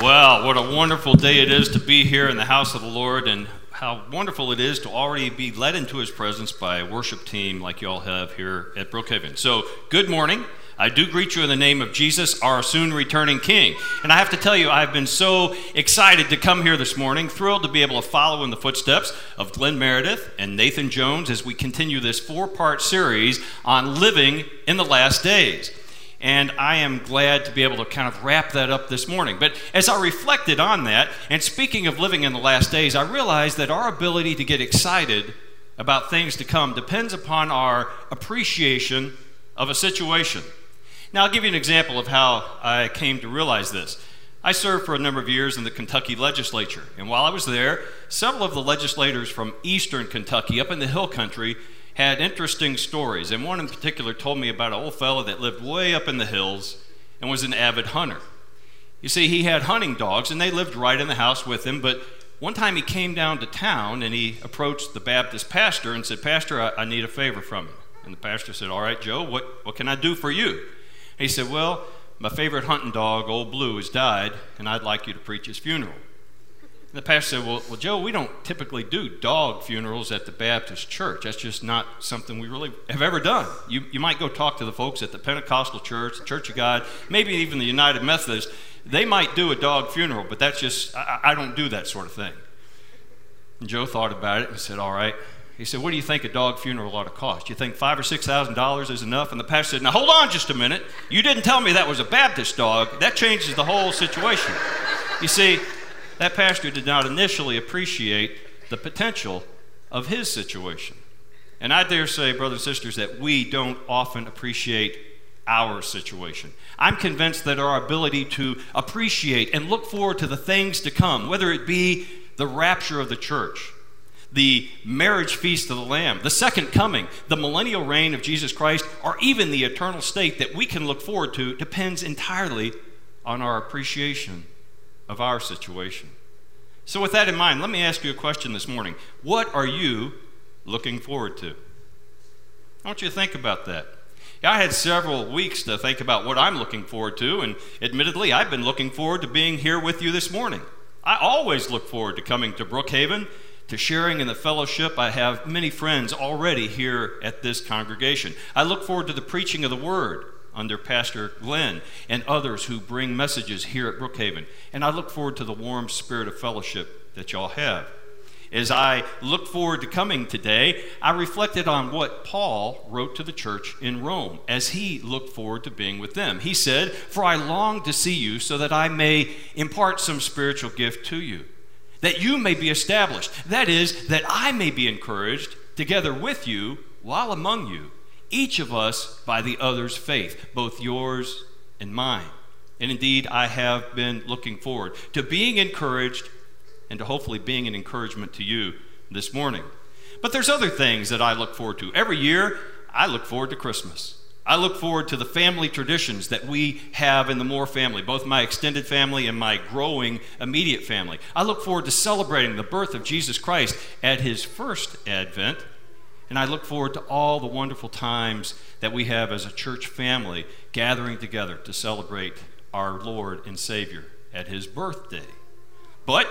Well, what a wonderful day it is to be here in the house of the Lord, and how wonderful it is to already be led into His presence by a worship team like you all have here at Brookhaven. So, good morning. I do greet you in the name of Jesus, our soon returning King. And I have to tell you, I've been so excited to come here this morning, thrilled to be able to follow in the footsteps of Glenn Meredith and Nathan Jones as we continue this four part series on living in the last days and I am glad to be able to kind of wrap that up this morning. But as I reflected on that, and speaking of living in the last days, I realized that our ability to get excited about things to come depends upon our appreciation of a situation. Now, I'll give you an example of how I came to realize this. I served for a number of years in the Kentucky legislature, and while I was there, several of the legislators from eastern Kentucky, up in the hill country, had interesting stories. And one in particular told me about an old fellow that lived way up in the hills and was an avid hunter. You see, he had hunting dogs, and they lived right in the house with him. But one time he came down to town and he approached the Baptist pastor and said, Pastor, I, I need a favor from you. And the pastor said, All right, Joe, what, what can I do for you? And he said, Well, my favorite hunting dog, Old Blue, has died, and I'd like you to preach his funeral. And the pastor said, well, well, Joe, we don't typically do dog funerals at the Baptist church. That's just not something we really have ever done. You, you might go talk to the folks at the Pentecostal church, the Church of God, maybe even the United Methodist. They might do a dog funeral, but that's just, I, I don't do that sort of thing. And Joe thought about it and said, All right. He said, What do you think a dog funeral ought to cost? You think five or six thousand dollars is enough? And the pastor said, Now hold on just a minute. You didn't tell me that was a Baptist dog. That changes the whole situation. You see, that pastor did not initially appreciate the potential of his situation. And I dare say, brothers and sisters, that we don't often appreciate our situation. I'm convinced that our ability to appreciate and look forward to the things to come, whether it be the rapture of the church, the marriage feast of the Lamb, the second coming, the millennial reign of Jesus Christ, or even the eternal state that we can look forward to, depends entirely on our appreciation of our situation. So, with that in mind, let me ask you a question this morning. What are you looking forward to? I want you to think about that. I had several weeks to think about what I'm looking forward to, and admittedly, I've been looking forward to being here with you this morning. I always look forward to coming to Brookhaven, to sharing in the fellowship. I have many friends already here at this congregation. I look forward to the preaching of the Word under Pastor Glenn and others who bring messages here at Brookhaven. And I look forward to the warm spirit of fellowship that y'all have. As I look forward to coming today, I reflected on what Paul wrote to the church in Rome as he looked forward to being with them. He said, For I long to see you so that I may impart some spiritual gift to you, that you may be established. That is, that I may be encouraged together with you while among you each of us by the other's faith, both yours and mine. And indeed, I have been looking forward to being encouraged and to hopefully being an encouragement to you this morning. But there's other things that I look forward to. Every year, I look forward to Christmas. I look forward to the family traditions that we have in the Moore family, both my extended family and my growing immediate family. I look forward to celebrating the birth of Jesus Christ at his first advent and I look forward to all the wonderful times that we have as a church family gathering together to celebrate our Lord and Savior at His birthday. But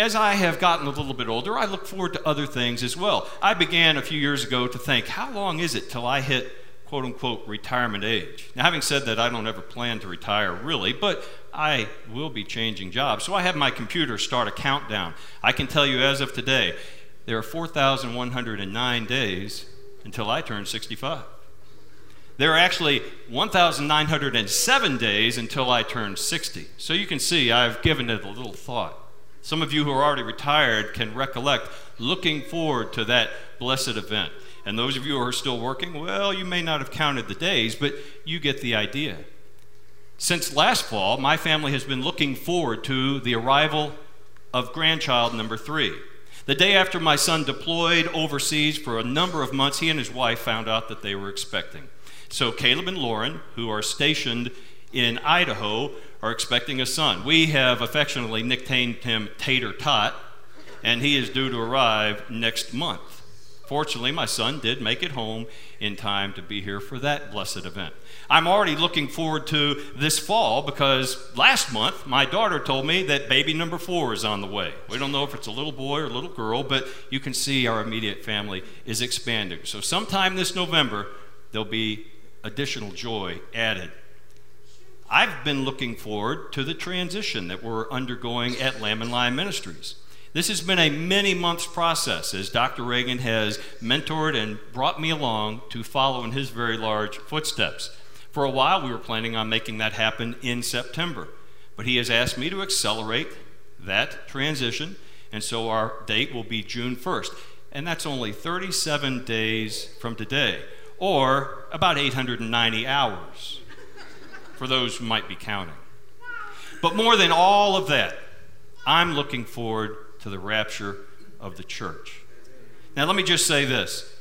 as I have gotten a little bit older, I look forward to other things as well. I began a few years ago to think, how long is it till I hit quote unquote retirement age? Now, having said that, I don't ever plan to retire really, but I will be changing jobs. So I have my computer start a countdown. I can tell you as of today, there are 4,109 days until I turn 65. There are actually 1,907 days until I turn 60. So you can see I've given it a little thought. Some of you who are already retired can recollect looking forward to that blessed event. And those of you who are still working, well, you may not have counted the days, but you get the idea. Since last fall, my family has been looking forward to the arrival of grandchild number three. The day after my son deployed overseas for a number of months, he and his wife found out that they were expecting. So Caleb and Lauren, who are stationed in Idaho, are expecting a son. We have affectionately nicknamed him Tater Tot, and he is due to arrive next month. Fortunately, my son did make it home in time to be here for that blessed event. I'm already looking forward to this fall because last month my daughter told me that baby number four is on the way. We don't know if it's a little boy or a little girl, but you can see our immediate family is expanding. So, sometime this November, there'll be additional joy added. I've been looking forward to the transition that we're undergoing at Lamb and Lion Ministries. This has been a many months process as Dr. Reagan has mentored and brought me along to follow in his very large footsteps. For a while, we were planning on making that happen in September, but he has asked me to accelerate that transition, and so our date will be June 1st. And that's only 37 days from today, or about 890 hours for those who might be counting. But more than all of that, I'm looking forward to the rapture of the church. Now, let me just say this.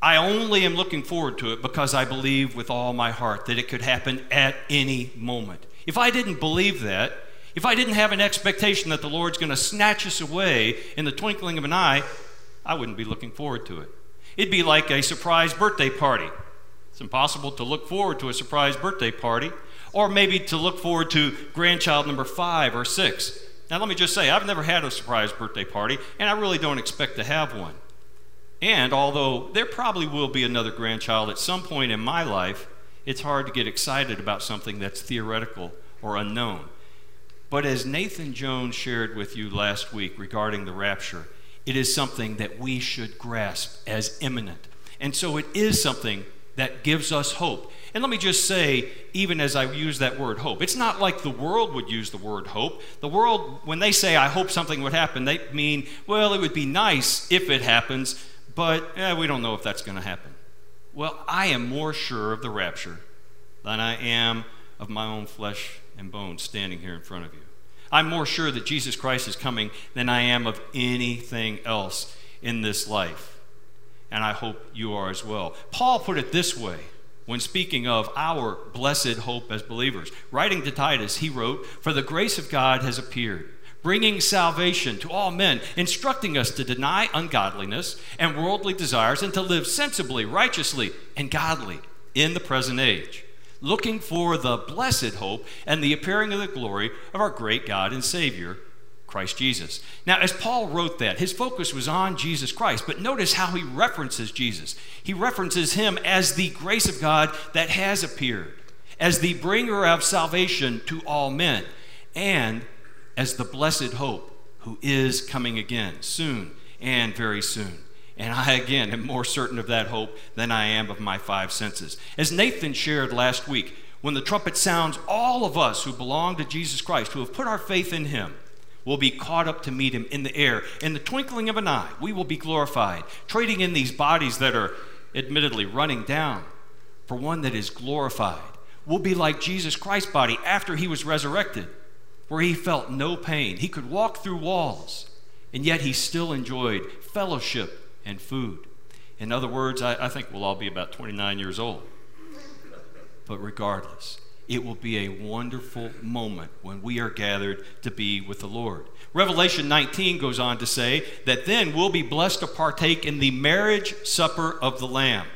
I only am looking forward to it because I believe with all my heart that it could happen at any moment. If I didn't believe that, if I didn't have an expectation that the Lord's going to snatch us away in the twinkling of an eye, I wouldn't be looking forward to it. It'd be like a surprise birthday party. It's impossible to look forward to a surprise birthday party, or maybe to look forward to grandchild number five or six. Now, let me just say, I've never had a surprise birthday party, and I really don't expect to have one. And although there probably will be another grandchild at some point in my life, it's hard to get excited about something that's theoretical or unknown. But as Nathan Jones shared with you last week regarding the rapture, it is something that we should grasp as imminent. And so it is something that gives us hope. And let me just say, even as I use that word hope, it's not like the world would use the word hope. The world, when they say, I hope something would happen, they mean, well, it would be nice if it happens, but eh, we don't know if that's going to happen. Well, I am more sure of the rapture than I am of my own flesh and bones standing here in front of you. I'm more sure that Jesus Christ is coming than I am of anything else in this life and I hope you are as well. Paul put it this way when speaking of our blessed hope as believers. Writing to Titus, he wrote, For the grace of God has appeared, bringing salvation to all men, instructing us to deny ungodliness and worldly desires and to live sensibly, righteously, and godly in the present age, looking for the blessed hope and the appearing of the glory of our great God and Savior Christ Jesus. Now, as Paul wrote that, his focus was on Jesus Christ, but notice how he references Jesus. He references him as the grace of God that has appeared, as the bringer of salvation to all men, and as the blessed hope who is coming again soon and very soon. And I, again, am more certain of that hope than I am of my five senses. As Nathan shared last week, when the trumpet sounds, all of us who belong to Jesus Christ, who have put our faith in him, will be caught up to meet him in the air. In the twinkling of an eye, we will be glorified, trading in these bodies that are admittedly running down for one that is glorified. We'll be like Jesus Christ's body after he was resurrected, where he felt no pain. He could walk through walls, and yet he still enjoyed fellowship and food. In other words, I, I think we'll all be about 29 years old. But regardless, it will be a wonderful moment when we are gathered to be with the Lord. Revelation 19 goes on to say that then we'll be blessed to partake in the marriage supper of the Lamb.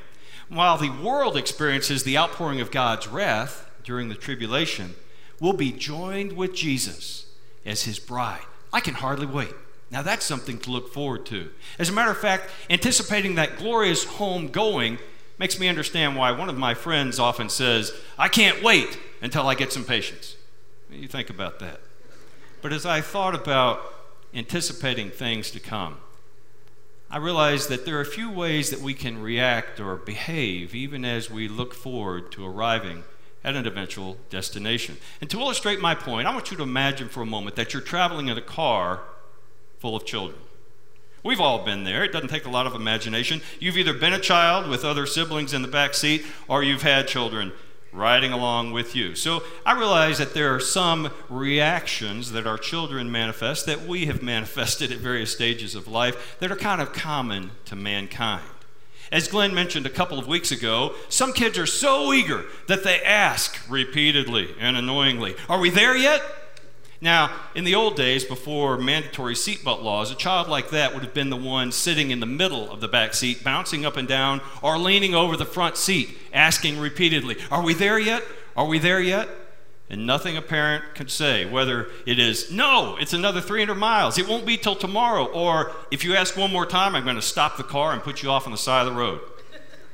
While the world experiences the outpouring of God's wrath during the tribulation, we'll be joined with Jesus as his bride. I can hardly wait. Now, that's something to look forward to. As a matter of fact, anticipating that glorious home going makes me understand why one of my friends often says, I can't wait until I get some patience. You think about that. But as I thought about anticipating things to come, I realized that there are a few ways that we can react or behave even as we look forward to arriving at an eventual destination. And to illustrate my point, I want you to imagine for a moment that you're traveling in a car full of children. We've all been there. It doesn't take a lot of imagination. You've either been a child with other siblings in the back seat or you've had children riding along with you. So I realize that there are some reactions that our children manifest that we have manifested at various stages of life that are kind of common to mankind. As Glenn mentioned a couple of weeks ago, some kids are so eager that they ask repeatedly and annoyingly, Are we there yet? Now, in the old days, before mandatory seatbelt laws, a child like that would have been the one sitting in the middle of the back seat, bouncing up and down, or leaning over the front seat, asking repeatedly, Are we there yet? Are we there yet? And nothing a parent could say, whether it is, No, it's another 300 miles, it won't be till tomorrow, or if you ask one more time, I'm going to stop the car and put you off on the side of the road.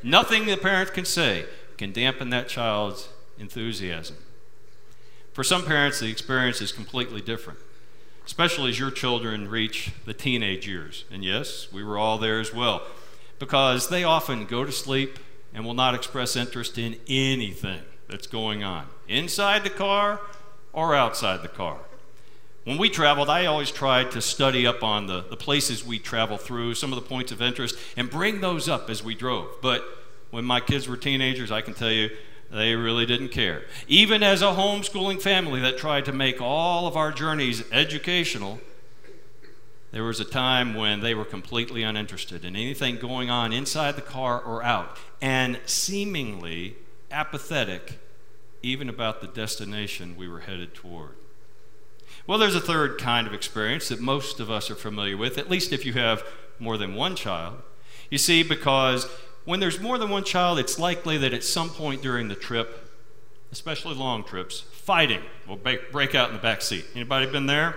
nothing the parent can say can dampen that child's enthusiasm. For some parents, the experience is completely different, especially as your children reach the teenage years. And yes, we were all there as well, because they often go to sleep and will not express interest in anything that's going on inside the car or outside the car. When we traveled, I always tried to study up on the, the places we travel through, some of the points of interest, and bring those up as we drove. But when my kids were teenagers, I can tell you they really didn't care. Even as a homeschooling family that tried to make all of our journeys educational, there was a time when they were completely uninterested in anything going on inside the car or out, and seemingly apathetic even about the destination we were headed toward. Well, there's a third kind of experience that most of us are familiar with, at least if you have more than one child. You see, because when there's more than one child, it's likely that at some point during the trip, especially long trips, fighting will break out in the back seat. Anybody been there?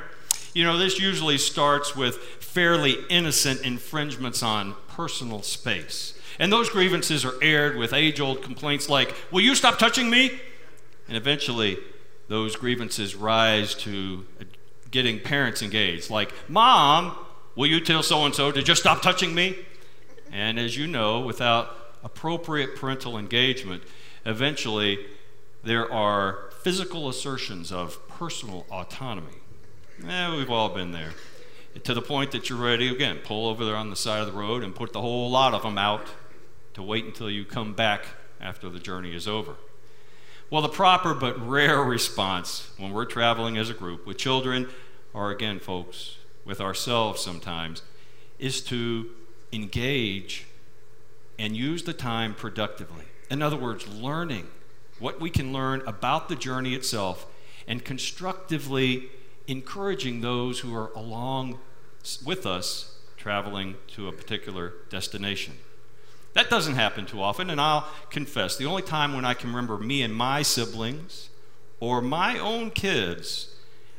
You know, this usually starts with fairly innocent infringements on personal space. And those grievances are aired with age old complaints like, Will you stop touching me? And eventually, those grievances rise to getting parents engaged, like, Mom, will you tell so and so to just stop touching me? And as you know, without appropriate parental engagement, eventually there are physical assertions of personal autonomy. Eh, we've all been there. To the point that you're ready, again, pull over there on the side of the road and put the whole lot of them out to wait until you come back after the journey is over. Well, the proper but rare response when we're traveling as a group with children, or again, folks, with ourselves sometimes, is to engage and use the time productively. In other words, learning what we can learn about the journey itself and constructively encouraging those who are along with us traveling to a particular destination. That doesn't happen too often, and I'll confess the only time when I can remember me and my siblings or my own kids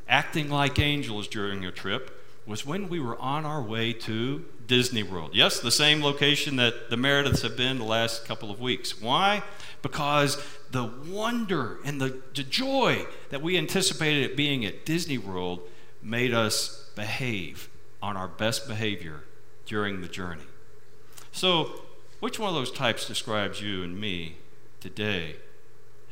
acting like angels during a trip was when we were on our way to Disney World. Yes, the same location that the Merediths have been the last couple of weeks. Why? Because the wonder and the, the joy that we anticipated at being at Disney World made us behave on our best behavior during the journey. So, which one of those types describes you and me today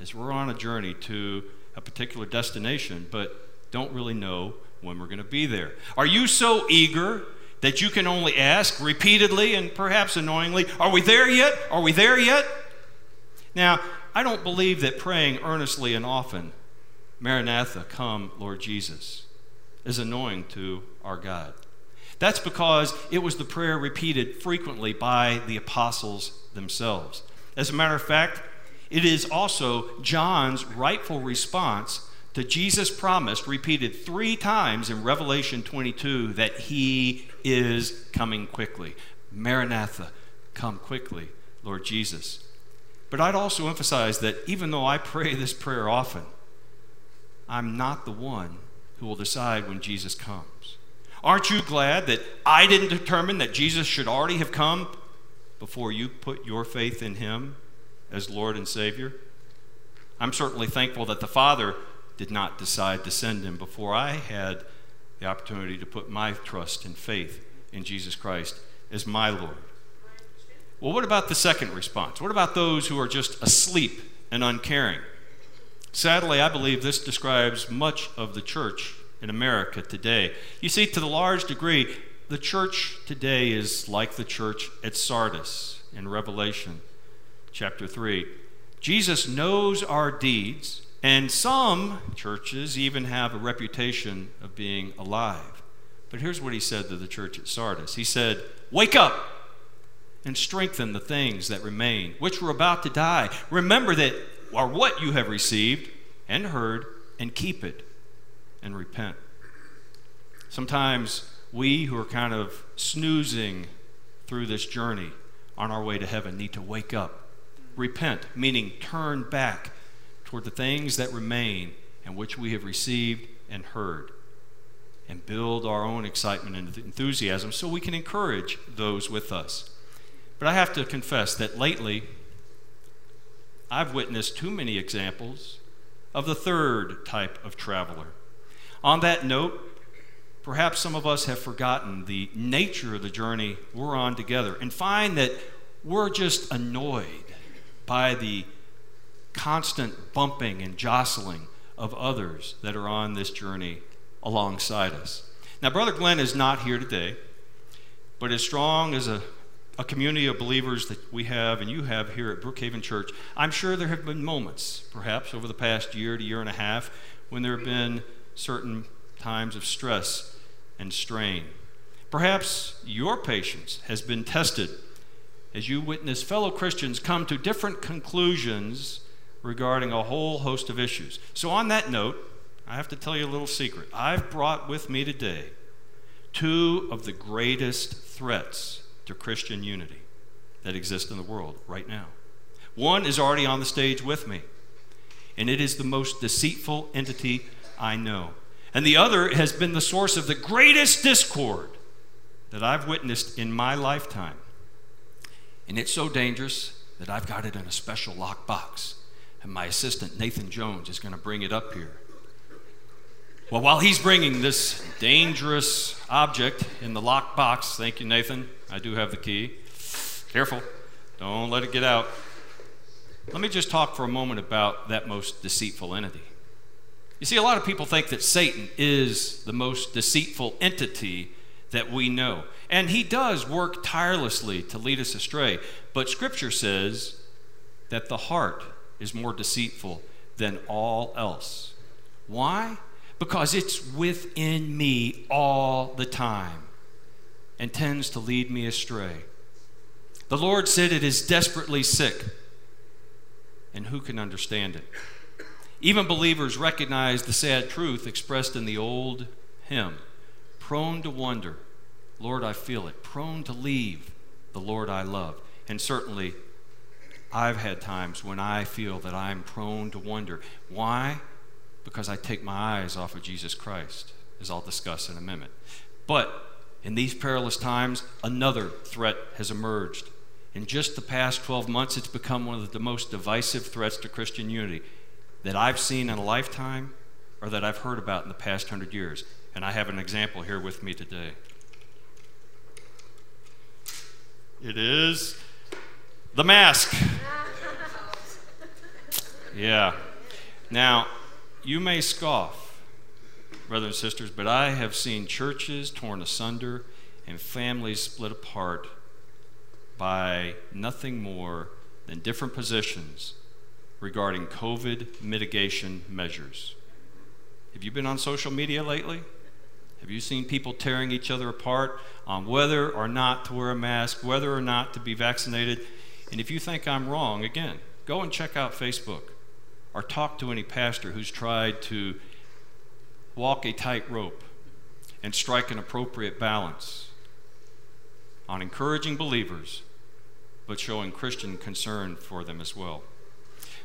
as we're on a journey to a particular destination, but don't really know when we're going to be there? Are you so eager that you can only ask repeatedly and perhaps annoyingly, Are we there yet? Are we there yet? Now, I don't believe that praying earnestly and often, Maranatha, come, Lord Jesus, is annoying to our God. That's because it was the prayer repeated frequently by the apostles themselves. As a matter of fact, it is also John's rightful response to Jesus' promise, repeated three times in Revelation 22, that he is coming quickly. Maranatha, come quickly, Lord Jesus. But I'd also emphasize that even though I pray this prayer often, I'm not the one who will decide when Jesus comes. Aren't you glad that I didn't determine that Jesus should already have come before you put your faith in him as Lord and Savior? I'm certainly thankful that the Father did not decide to send him before I had the opportunity to put my trust and faith in Jesus Christ as my Lord. Well, what about the second response? What about those who are just asleep and uncaring? Sadly, I believe this describes much of the church in America today. You see, to the large degree, the church today is like the church at Sardis in Revelation chapter 3. Jesus knows our deeds and some churches even have a reputation of being alive. But here's what he said to the church at Sardis He said, Wake up and strengthen the things that remain, which were about to die. Remember that are what you have received and heard, and keep it. and repent. Sometimes we who are kind of snoozing through this journey on our way to heaven need to wake up. Repent, meaning turn back toward the things that remain and which we have received and heard, and build our own excitement and enthusiasm so we can encourage those with us. But I have to confess that lately, I've witnessed too many examples of the third type of traveler. On that note, perhaps some of us have forgotten the nature of the journey we're on together and find that we're just annoyed by the constant bumping and jostling of others that are on this journey alongside us. Now, Brother Glenn is not here today, but as strong as a, a community of believers that we have and you have here at Brookhaven Church, I'm sure there have been moments, perhaps over the past year to year and a half, when there have been certain times of stress and strain. Perhaps your patience has been tested as you witness fellow Christians come to different conclusions regarding a whole host of issues. So, on that note, I have to tell you a little secret. I've brought with me today two of the greatest threats to Christian unity that exist in the world right now. One is already on the stage with me, and it is the most deceitful entity I know. And the other has been the source of the greatest discord that I've witnessed in my lifetime. And it's so dangerous that I've got it in a special lock box and my assistant, Nathan Jones, is going to bring it up here. Well, while he's bringing this dangerous object in the locked box, thank you, Nathan. I do have the key. Careful, don't let it get out. Let me just talk for a moment about that most deceitful entity. You see, a lot of people think that Satan is the most deceitful entity that we know. And he does work tirelessly to lead us astray. But Scripture says that the heart is more deceitful than all else. Why? Because it's within me all the time and tends to lead me astray. The Lord said it is desperately sick, and who can understand it? Even believers recognize the sad truth expressed in the old hymn prone to wonder, Lord, I feel it, prone to leave the Lord I love. And certainly I've had times when I feel that I'm prone to wonder. Why? Because I take my eyes off of Jesus Christ, as I'll discuss in a minute. But in these perilous times, another threat has emerged. In just the past 12 months, it's become one of the most divisive threats to Christian unity that I've seen in a lifetime or that I've heard about in the past hundred years. And I have an example here with me today. It is the mask. Yeah. Now, you may scoff, brothers and sisters, but I have seen churches torn asunder and families split apart by nothing more than different positions regarding COVID mitigation measures. Have you been on social media lately? Have you seen people tearing each other apart on whether or not to wear a mask, whether or not to be vaccinated? And if you think I'm wrong, again, go and check out Facebook or talk to any pastor who's tried to walk a tightrope and strike an appropriate balance on encouraging believers, but showing Christian concern for them as well.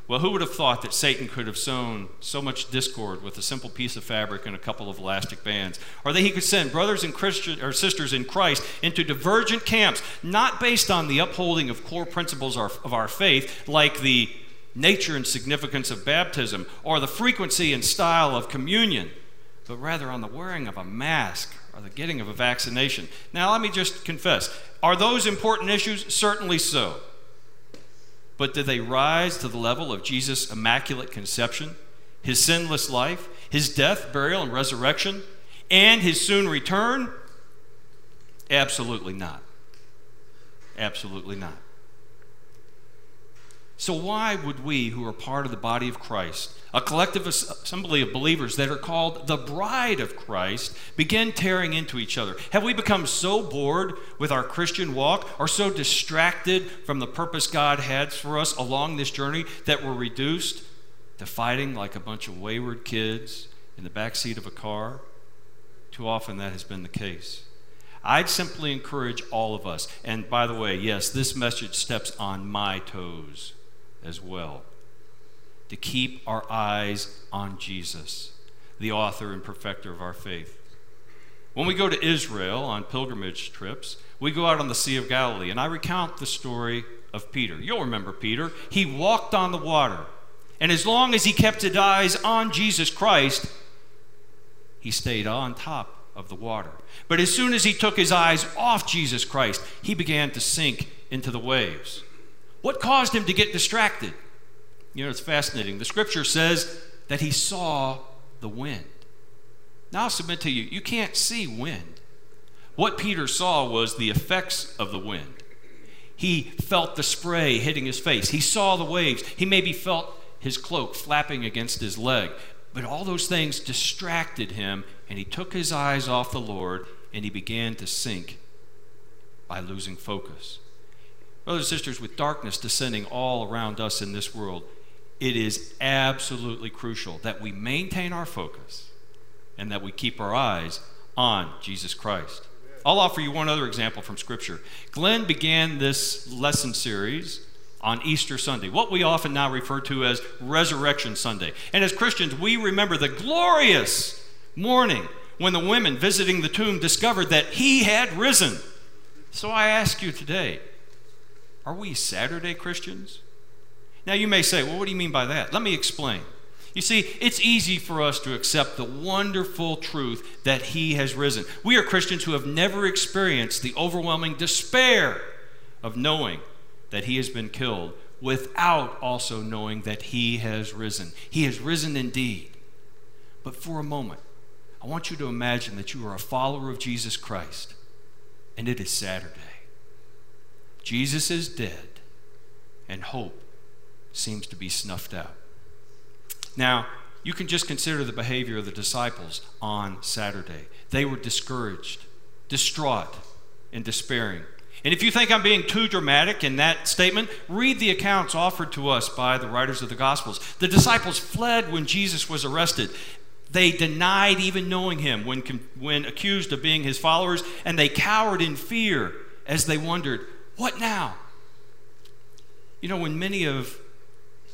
Well, who would have thought that Satan could have sown so much discord with a simple piece of fabric and a couple of elastic bands? Or that he could send brothers and or sisters in Christ into divergent camps, not based on the upholding of core principles of our faith, like the nature and significance of baptism or the frequency and style of communion, but rather on the wearing of a mask or the getting of a vaccination. Now, let me just confess are those important issues? Certainly so. But did they rise to the level of Jesus' immaculate conception, his sinless life, his death, burial, and resurrection, and his soon return? Absolutely not. Absolutely not. So, why would we, who are part of the body of Christ, a collective assembly of believers that are called the bride of Christ, begin tearing into each other? Have we become so bored with our Christian walk or so distracted from the purpose God has for us along this journey that we're reduced to fighting like a bunch of wayward kids in the back seat of a car. Too often that has been the case. I'd simply encourage all of us, and by the way, yes, this message steps on my toes as well, to keep our eyes on Jesus, the author and perfecter of our faith. When we go to Israel on pilgrimage trips, we go out on the Sea of Galilee, and I recount the story of Peter. You'll remember Peter. He walked on the water, and as long as he kept his eyes on Jesus Christ, he stayed on top of the water. But as soon as he took his eyes off Jesus Christ, he began to sink into the waves. What caused him to get distracted? You know, it's fascinating. The scripture says that he saw the wind. Now, I'll submit to you, you can't see wind. What Peter saw was the effects of the wind. He felt the spray hitting his face, he saw the waves, he maybe felt his cloak flapping against his leg. But all those things distracted him, and he took his eyes off the Lord and he began to sink by losing focus. Brothers and sisters, with darkness descending all around us in this world, it is absolutely crucial that we maintain our focus and that we keep our eyes on Jesus Christ. I'll offer you one other example from Scripture. Glenn began this lesson series on Easter Sunday, what we often now refer to as Resurrection Sunday. And as Christians, we remember the glorious morning when the women visiting the tomb discovered that he had risen. So I ask you today are we Saturday Christians? Now you may say, well, what do you mean by that? Let me explain. You see, it's easy for us to accept the wonderful truth that He has risen. We are Christians who have never experienced the overwhelming despair of knowing that He has been killed without also knowing that He has risen. He has risen indeed. But for a moment, I want you to imagine that you are a follower of Jesus Christ and it is Saturday. Jesus is dead and hope seems to be snuffed out. Now, you can just consider the behavior of the disciples on Saturday. They were discouraged, distraught, and despairing. And if you think I'm being too dramatic in that statement, read the accounts offered to us by the writers of the Gospels. The disciples fled when Jesus was arrested. They denied even knowing him when, when accused of being his followers, and they cowered in fear as they wondered, What now? You know, when many of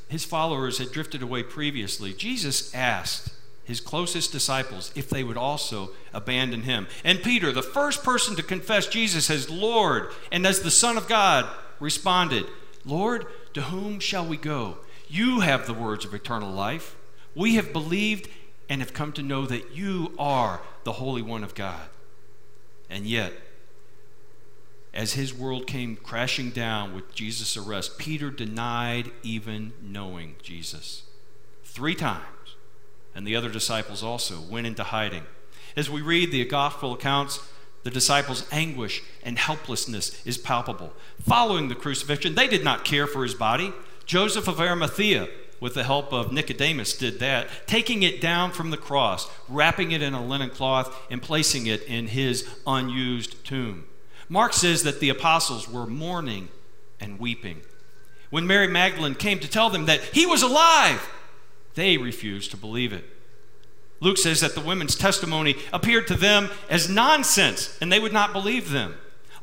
his followers had drifted away previously, Jesus asked his closest disciples if they would also abandon him. And Peter, the first person to confess Jesus as Lord and as the Son of God, responded, Lord, to whom shall we go? You have the words of eternal life. We have believed and have come to know that you are the Holy One of God. And yet, as his world came crashing down with Jesus' arrest, Peter denied even knowing Jesus three times. And the other disciples also went into hiding. As we read the gospel accounts, the disciples' anguish and helplessness is palpable. Following the crucifixion, they did not care for his body. Joseph of Arimathea, with the help of Nicodemus, did that, taking it down from the cross, wrapping it in a linen cloth, and placing it in his unused tomb. Mark says that the apostles were mourning and weeping. When Mary Magdalene came to tell them that he was alive, they refused to believe it. Luke says that the women's testimony appeared to them as nonsense and they would not believe them.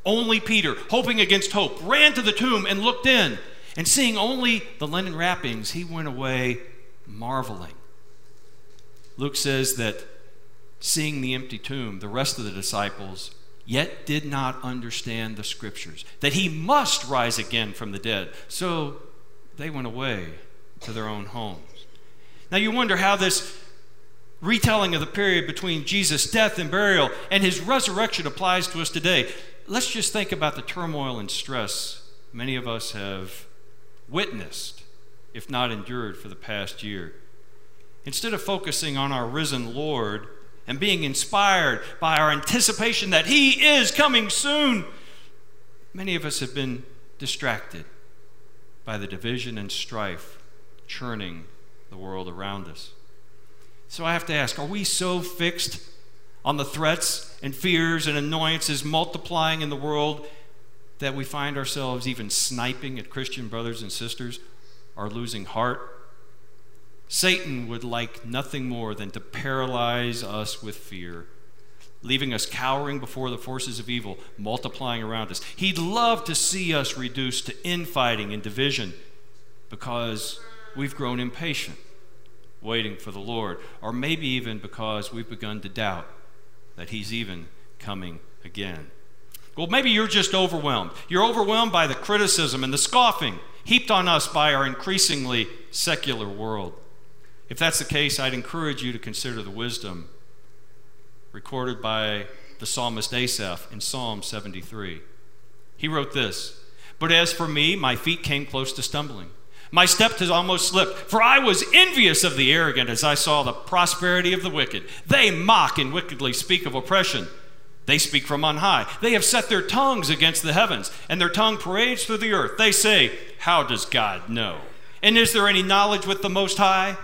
Only Peter, hoping against hope, ran to the tomb and looked in. And seeing only the linen wrappings, he went away marveling. Luke says that seeing the empty tomb, the rest of the disciples yet did not understand the scriptures, that he must rise again from the dead. So they went away to their own homes. Now you wonder how this retelling of the period between Jesus' death and burial and his resurrection applies to us today. Let's just think about the turmoil and stress many of us have witnessed, if not endured, for the past year. Instead of focusing on our risen Lord, and being inspired by our anticipation that He is coming soon, many of us have been distracted by the division and strife churning the world around us. So I have to ask are we so fixed on the threats and fears and annoyances multiplying in the world that we find ourselves even sniping at Christian brothers and sisters or losing heart? Satan would like nothing more than to paralyze us with fear, leaving us cowering before the forces of evil multiplying around us. He'd love to see us reduced to infighting and division because we've grown impatient, waiting for the Lord, or maybe even because we've begun to doubt that He's even coming again. Well, maybe you're just overwhelmed. You're overwhelmed by the criticism and the scoffing heaped on us by our increasingly secular world. If that's the case, I'd encourage you to consider the wisdom recorded by the psalmist Asaph in Psalm 73. He wrote this But as for me, my feet came close to stumbling. My step has almost slipped, for I was envious of the arrogant as I saw the prosperity of the wicked. They mock and wickedly speak of oppression. They speak from on high. They have set their tongues against the heavens, and their tongue parades through the earth. They say, How does God know? And is there any knowledge with the Most High?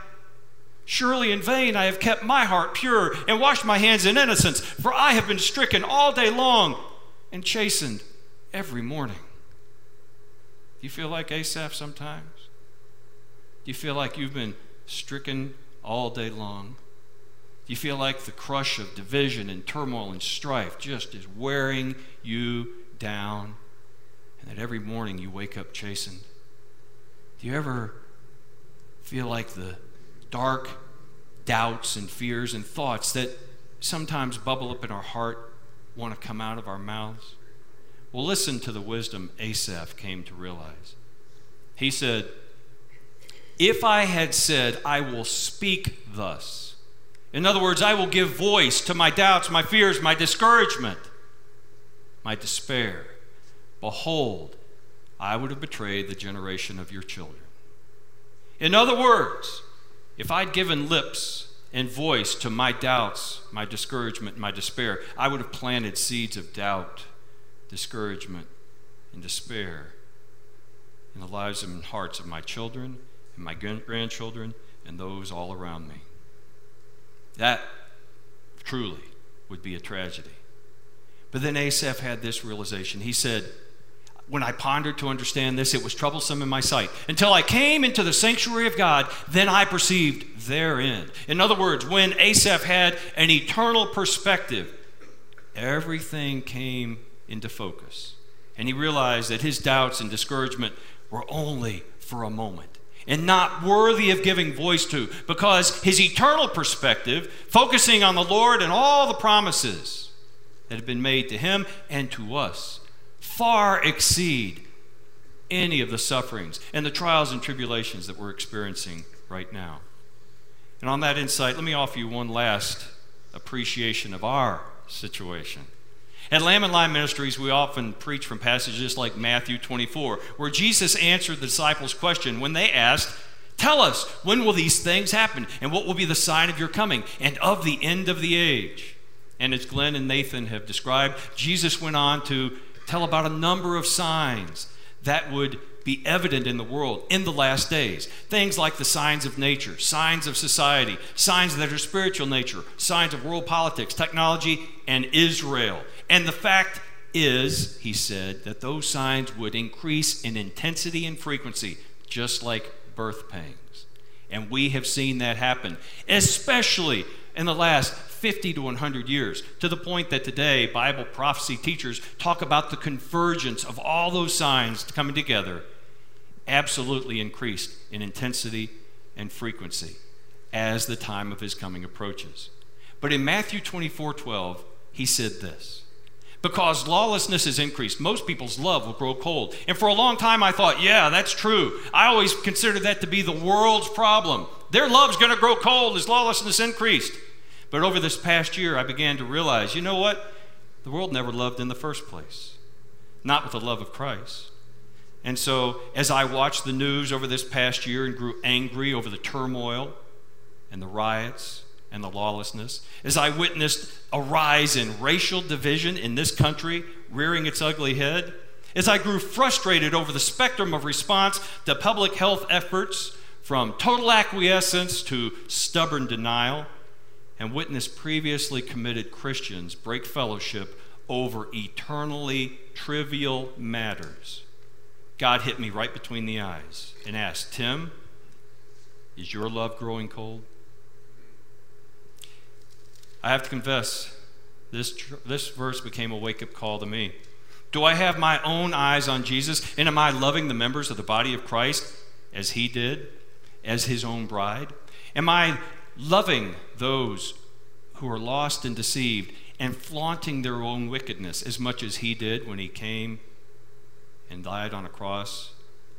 Surely in vain I have kept my heart pure and washed my hands in innocence, for I have been stricken all day long and chastened every morning. Do you feel like Asaph sometimes? Do you feel like you've been stricken all day long? Do you feel like the crush of division and turmoil and strife just is wearing you down? And that every morning you wake up chastened? Do you ever feel like the dark doubts and fears and thoughts that sometimes bubble up in our heart want to come out of our mouths? Well, listen to the wisdom Asaph came to realize. He said, If I had said, I will speak thus, in other words, I will give voice to my doubts, my fears, my discouragement, my despair. Behold, I would have betrayed the generation of your children. In other words, if I'd given lips and voice to my doubts, my discouragement, my despair, I would have planted seeds of doubt, discouragement, and despair in the lives and hearts of my children and my grandchildren and those all around me. That truly would be a tragedy. But then Asaph had this realization. He said, When I pondered to understand this, it was troublesome in my sight. Until I came into the sanctuary of God, then I perceived therein. In other words, when Asaph had an eternal perspective, everything came into focus. And he realized that his doubts and discouragement were only for a moment and not worthy of giving voice to because his eternal perspective, focusing on the Lord and all the promises that have been made to him and to us, far exceed any of the sufferings and the trials and tribulations that we're experiencing right now. And on that insight, let me offer you one last appreciation of our situation. At Lamb and Lion Ministries, we often preach from passages like Matthew 24, where Jesus answered the disciples' question when they asked, Tell us, when will these things happen? And what will be the sign of your coming and of the end of the age? And as Glenn and Nathan have described, Jesus went on to tell about a number of signs that would be evident in the world in the last days. Things like the signs of nature, signs of society, signs that are spiritual nature, signs of world politics, technology, and Israel. And the fact is, he said, that those signs would increase in intensity and frequency, just like birth pangs. And we have seen that happen, especially in the last 50 to 100 years, to the point that today Bible prophecy teachers talk about the convergence of all those signs coming together, absolutely increased in intensity and frequency as the time of his coming approaches. But in Matthew 24 12, he said this because lawlessness is increased. Most people's love will grow cold. And for a long time, I thought, yeah, that's true. I always considered that to be the world's problem. Their love's going to grow cold as lawlessness increased. But over this past year, I began to realize, you know what? The world never loved in the first place, not with the love of Christ. And so, as I watched the news over this past year and grew angry over the turmoil and the riots and the lawlessness, as I witnessed a rise in racial division in this country rearing its ugly head, as I grew frustrated over the spectrum of response to public health efforts from total acquiescence to stubborn denial, and witnessed previously committed Christians break fellowship over eternally trivial matters, God hit me right between the eyes and asked, Tim, Is your love growing cold? I have to confess, this, this verse became a wake up call to me. Do I have my own eyes on Jesus? And am I loving the members of the body of Christ as he did, as his own bride? Am I loving those who are lost and deceived and flaunting their own wickedness as much as he did when he came and died on a cross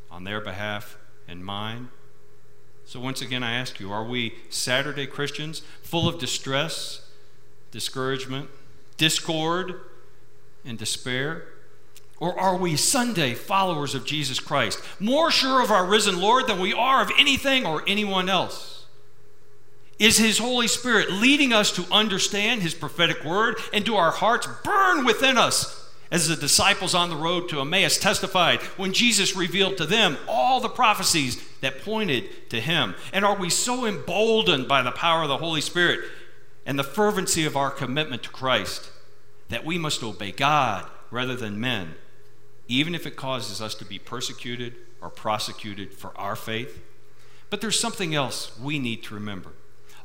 on their behalf and mine? So, once again, I ask you are we Saturday Christians full of distress, discouragement, discord, and despair? Or are we Sunday followers of Jesus Christ, more sure of our risen Lord than we are of anything or anyone else? Is His Holy Spirit leading us to understand His prophetic word and do our hearts burn within us? As the disciples on the road to Emmaus testified when Jesus revealed to them all the prophecies that pointed to Him. And are we so emboldened by the power of the Holy Spirit and the fervency of our commitment to Christ that we must obey God rather than men even if it causes us to be persecuted or prosecuted for our faith. But there's something else we need to remember.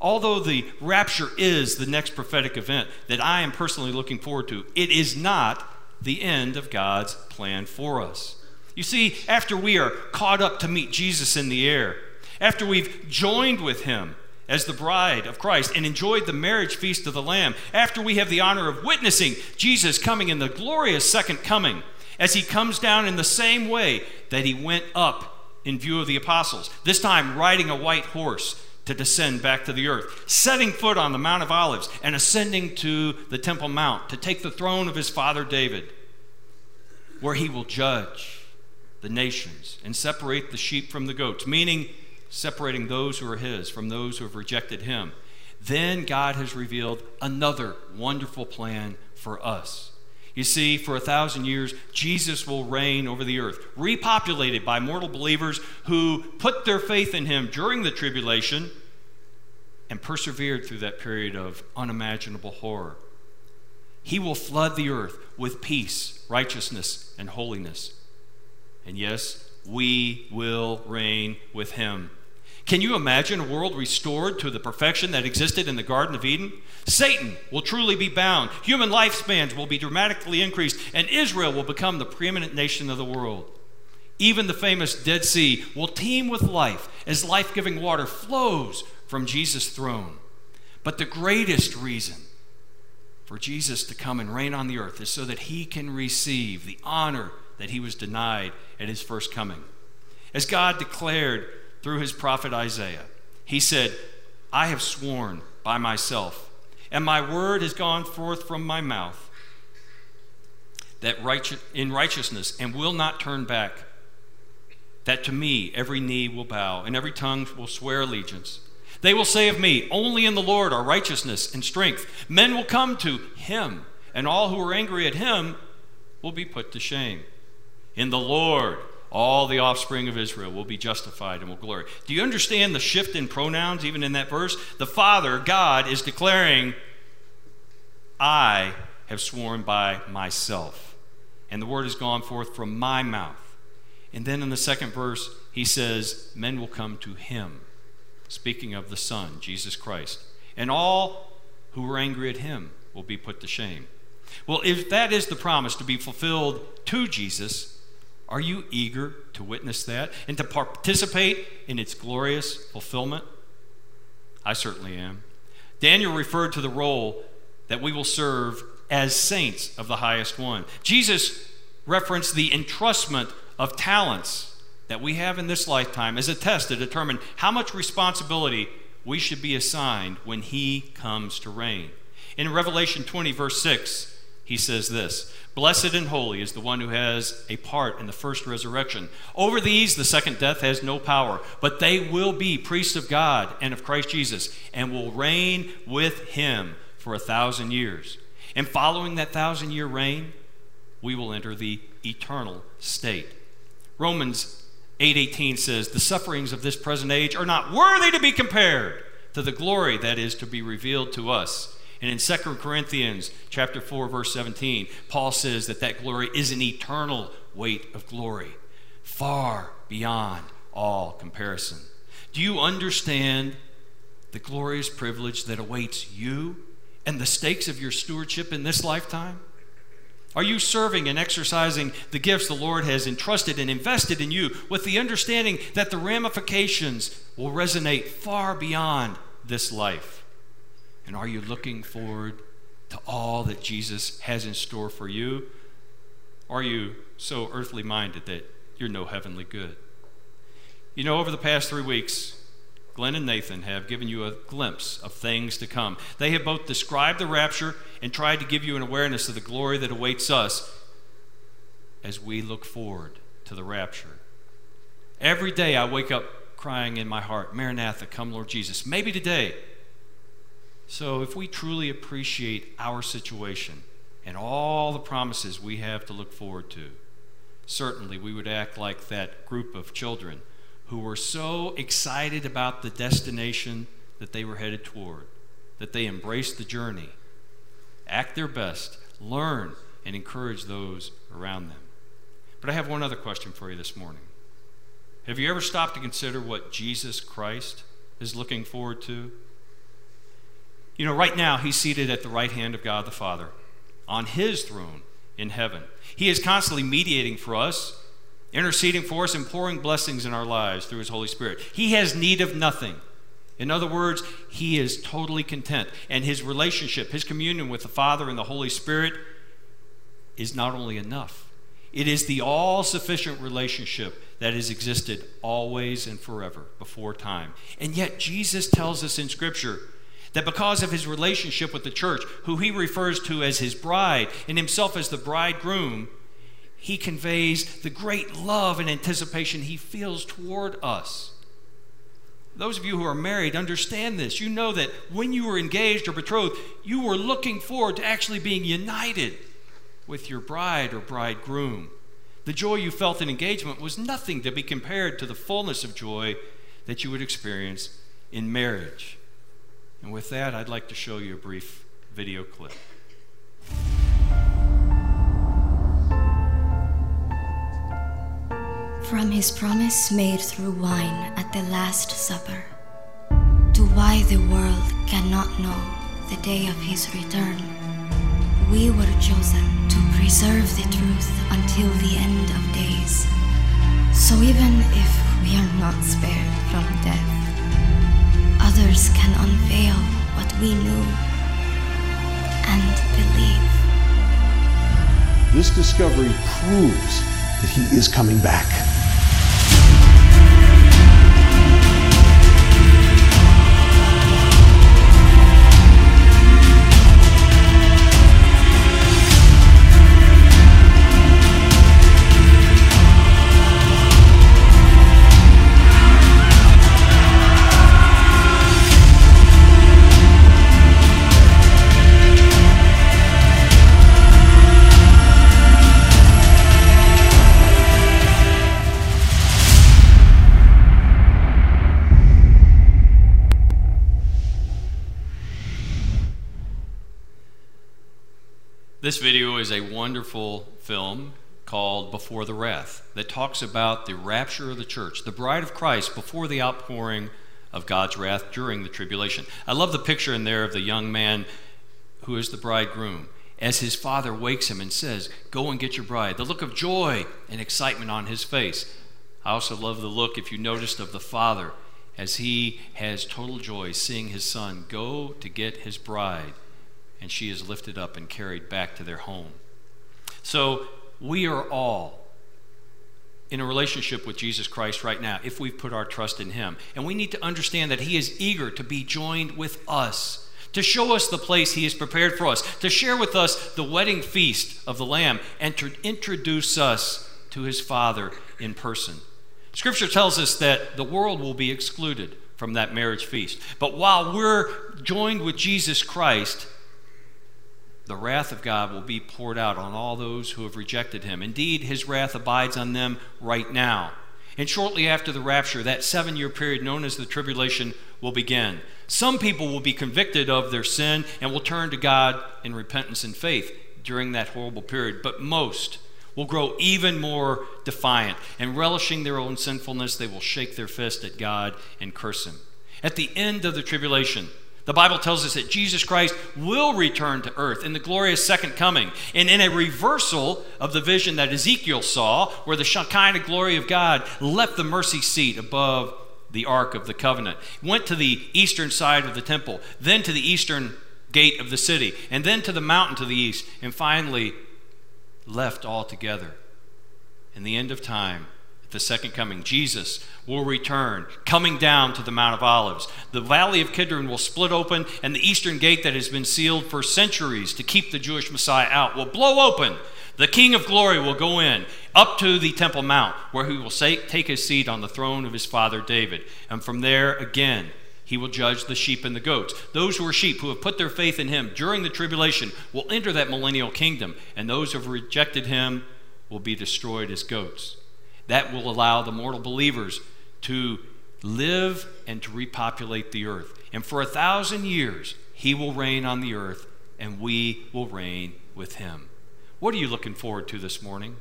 Although the rapture is the next prophetic event that I am personally looking forward to, it is not the end of God's plan for us. You see, after we are caught up to meet Jesus in the air, after we've joined with him as the bride of Christ and enjoyed the marriage feast of the Lamb, after we have the honor of witnessing Jesus coming in the glorious second coming, as he comes down in the same way that he went up in view of the apostles, this time riding a white horse to descend back to the earth, setting foot on the Mount of Olives and ascending to the Temple Mount to take the throne of his father David, where he will judge the nations and separate the sheep from the goats, meaning separating those who are his from those who have rejected him. Then God has revealed another wonderful plan for us. You see, for a thousand years, Jesus will reign over the earth, repopulated by mortal believers who put their faith in him during the tribulation and persevered through that period of unimaginable horror. He will flood the earth with peace, righteousness, and holiness. And yes, we will reign with him. Can you imagine a world restored to the perfection that existed in the Garden of Eden? Satan will truly be bound, human lifespans will be dramatically increased, and Israel will become the preeminent nation of the world. Even the famous Dead Sea will teem with life as life giving water flows from Jesus' throne. But the greatest reason for Jesus to come and reign on the earth is so that he can receive the honor that he was denied at his first coming. As God declared through his prophet Isaiah. He said, I have sworn by myself, and my word has gone forth from my mouth, that in righteousness and will not turn back, that to me every knee will bow and every tongue will swear allegiance. They will say of me, Only in the Lord are righteousness and strength. Men will come to him, and all who are angry at him will be put to shame. In the Lord all the offspring of Israel will be justified and will glory. Do you understand the shift in pronouns even in that verse? The Father, God, is declaring, I have sworn by myself. And the word has gone forth from my mouth. And then in the second verse, he says, Men will come to him, speaking of the Son, Jesus Christ. And all who were angry at him will be put to shame. Well, if that is the promise to be fulfilled to Jesus, are you eager to witness that and to participate in its glorious fulfillment? I certainly am. Daniel referred to the role that we will serve as saints of the highest one. Jesus referenced the entrustment of talents that we have in this lifetime as a test to determine how much responsibility we should be assigned when he comes to reign. In Revelation 20, verse 6, he says this Blessed and holy is the one who has a part in the first resurrection. Over these, the second death has no power, but they will be priests of God and of Christ Jesus, and will reign with him for a thousand years. And following that thousand year reign, we will enter the eternal state. Romans 8:18 says, "The sufferings of this present age are not worthy to be compared to the glory that is to be revealed to us." And in 2 Corinthians chapter 4 verse 17, Paul says that that glory is an eternal weight of glory, far beyond all comparison. Do you understand the glorious privilege that awaits you and the stakes of your stewardship in this lifetime? Are you serving and exercising the gifts the Lord has entrusted and invested in you with the understanding that the ramifications will resonate far beyond this life? And are you looking forward to all that Jesus has in store for you? Are you so earthly minded that you're no heavenly good? You know, over the past three weeks, Glenn and Nathan have given you a glimpse of things to come. They have both described the rapture and tried to give you an awareness of the glory that awaits us as we look forward to the rapture. Every day I wake up crying in my heart, Maranatha, come Lord Jesus. Maybe today. So if we truly appreciate our situation and all the promises we have to look forward to, certainly we would act like that group of children who were so excited about the destination that they were headed toward, that they embraced the journey, act their best, learn, and encourage those around them. But I have one other question for you this morning. Have you ever stopped to consider what Jesus Christ is looking forward to? You know, right now, he's seated at the right hand of God the Father on his throne in heaven. He is constantly mediating for us interceding for us and pouring blessings in our lives through His Holy Spirit. He has need of nothing. In other words, He is totally content. And His relationship, His communion with the Father and the Holy Spirit is not only enough, it is the all sufficient relationship that has existed always and forever before time. And yet, Jesus tells us in Scripture that because of his relationship with the church, who he refers to as his bride and himself as the bridegroom, he conveys the great love and anticipation he feels toward us. Those of you who are married understand this. You know that when you were engaged or betrothed, you were looking forward to actually being united with your bride or bridegroom. The joy you felt in engagement was nothing to be compared to the fullness of joy that you would experience in marriage. And with that, I'd like to show you a brief video clip. From his promise made through wine at the Last Supper, to why the world cannot know the day of his return, we were chosen to preserve the truth until the end of days. So even if we are not spared from death, others can unveil what we knew and believe. This discovery proves that he is coming back. This video is a wonderful film called Before the Wrath that talks about the rapture of the church, the bride of Christ before the outpouring of God's wrath during the tribulation. I love the picture in there of the young man who is the bridegroom as his father wakes him and says, Go and get your bride. The look of joy and excitement on his face. I also love the look, if you noticed, of the father as he has total joy seeing his son go to get his bride and she is lifted up and carried back to their home. So we are all in a relationship with Jesus Christ right now if we've put our trust in Him. And we need to understand that He is eager to be joined with us, to show us the place He has prepared for us, to share with us the wedding feast of the Lamb, and to introduce us to His Father in person. Scripture tells us that the world will be excluded from that marriage feast. But while we're joined with Jesus Christ, the wrath of God will be poured out on all those who have rejected him. Indeed, his wrath abides on them right now. And shortly after the rapture, that seven year period known as the tribulation will begin. Some people will be convicted of their sin and will turn to God in repentance and faith during that horrible period, but most will grow even more defiant, and relishing their own sinfulness, they will shake their fist at God and curse Him. At the end of the tribulation, the Bible tells us that Jesus Christ will return to earth in the glorious second coming. And in a reversal of the vision that Ezekiel saw, where the Shekinah glory of God left the mercy seat above the Ark of the Covenant, went to the eastern side of the temple, then to the eastern gate of the city, and then to the mountain to the east, and finally left altogether. In the end of time, the second coming. Jesus will return, coming down to the Mount of Olives. The valley of Kidron will split open, and the eastern gate that has been sealed for centuries to keep the Jewish Messiah out will blow open. The King of glory will go in up to the Temple Mount, where he will say, take his seat on the throne of his father David. And from there, again, he will judge the sheep and the goats. Those who are sheep who have put their faith in him during the tribulation will enter that millennial kingdom, and those who have rejected him will be destroyed as goats. That will allow the mortal believers to live and to repopulate the earth. And for a thousand years, he will reign on the earth, and we will reign with him. What are you looking forward to this morning?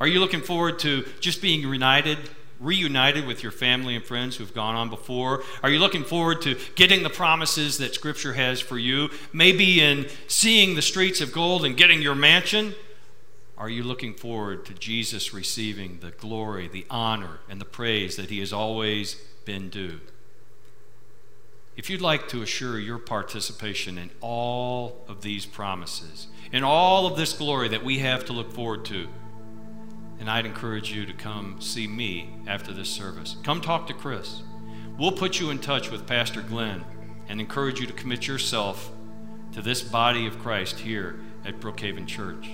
Are you looking forward to just being reunited, reunited with your family and friends who've gone on before? Are you looking forward to getting the promises that Scripture has for you? Maybe in seeing the streets of gold and getting your mansion? Are you looking forward to Jesus receiving the glory, the honor, and the praise that he has always been due? If you'd like to assure your participation in all of these promises, in all of this glory that we have to look forward to, then I'd encourage you to come see me after this service. Come talk to Chris. We'll put you in touch with Pastor Glenn and encourage you to commit yourself to this body of Christ here at Brookhaven Church.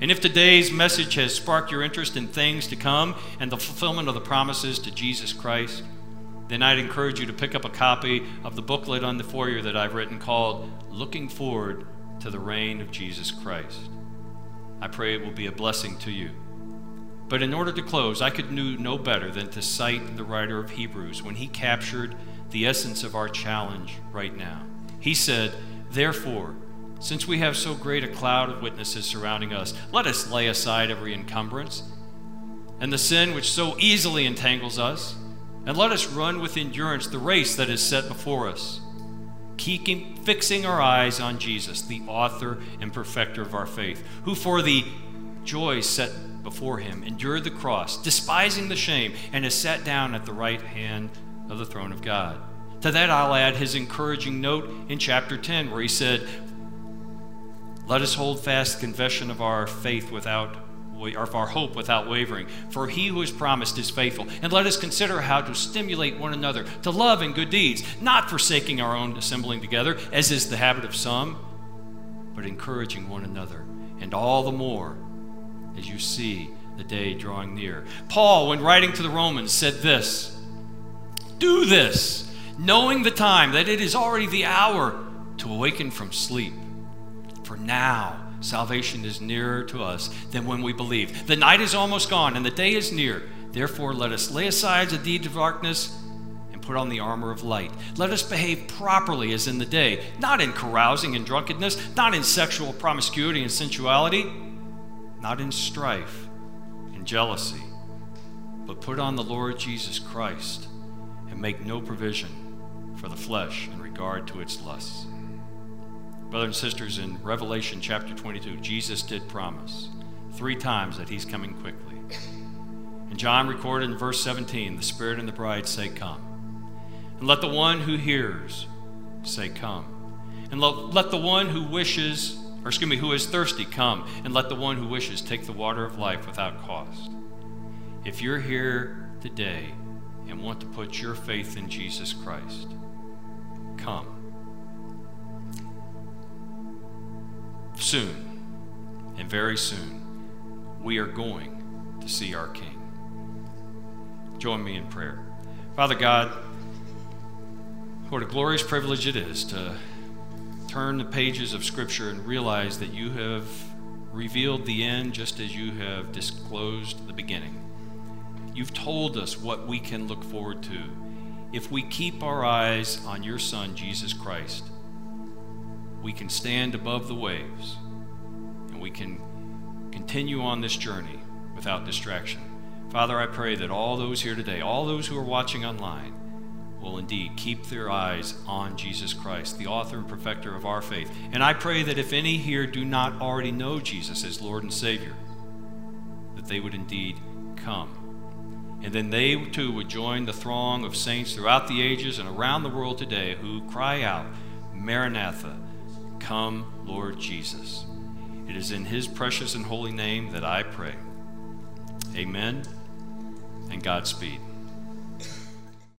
And if today's message has sparked your interest in things to come and the fulfillment of the promises to Jesus Christ, then I'd encourage you to pick up a copy of the booklet on the foyer that I've written called Looking Forward to the Reign of Jesus Christ. I pray it will be a blessing to you. But in order to close, I could do no better than to cite the writer of Hebrews when he captured the essence of our challenge right now. He said, Therefore, since we have so great a cloud of witnesses surrounding us, let us lay aside every encumbrance and the sin which so easily entangles us, and let us run with endurance the race that is set before us, keeping fixing our eyes on Jesus, the author and perfecter of our faith, who for the joy set before him endured the cross, despising the shame, and has sat down at the right hand of the throne of God. To that I'll add his encouraging note in chapter 10, where he said, let us hold fast confession of our faith without of our hope without wavering. For he who has promised is faithful. And let us consider how to stimulate one another to love and good deeds, not forsaking our own assembling together, as is the habit of some, but encouraging one another, and all the more as you see the day drawing near. Paul, when writing to the Romans, said this Do this, knowing the time, that it is already the hour to awaken from sleep. For now, salvation is nearer to us than when we believe. The night is almost gone and the day is near. Therefore, let us lay aside the deeds of darkness and put on the armor of light. Let us behave properly as in the day, not in carousing and drunkenness, not in sexual promiscuity and sensuality, not in strife and jealousy, but put on the Lord Jesus Christ and make no provision for the flesh in regard to its lusts. Brothers and sisters, in Revelation chapter 22, Jesus did promise three times that he's coming quickly. And John recorded in verse 17, the Spirit and the bride say, Come. And let the one who hears say, Come. And let, let the one who wishes, or excuse me, who is thirsty, come. And let the one who wishes take the water of life without cost. If you're here today and want to put your faith in Jesus Christ, come. Soon, and very soon, we are going to see our King. Join me in prayer. Father God, what a glorious privilege it is to turn the pages of Scripture and realize that you have revealed the end just as you have disclosed the beginning. You've told us what we can look forward to if we keep our eyes on your Son, Jesus Christ we can stand above the waves and we can continue on this journey without distraction. Father, I pray that all those here today, all those who are watching online, will indeed keep their eyes on Jesus Christ, the author and perfecter of our faith. And I pray that if any here do not already know Jesus as Lord and Savior, that they would indeed come. And then they too would join the throng of saints throughout the ages and around the world today who cry out, Maranatha, come, Lord Jesus. It is in his precious and holy name that I pray. Amen and Godspeed.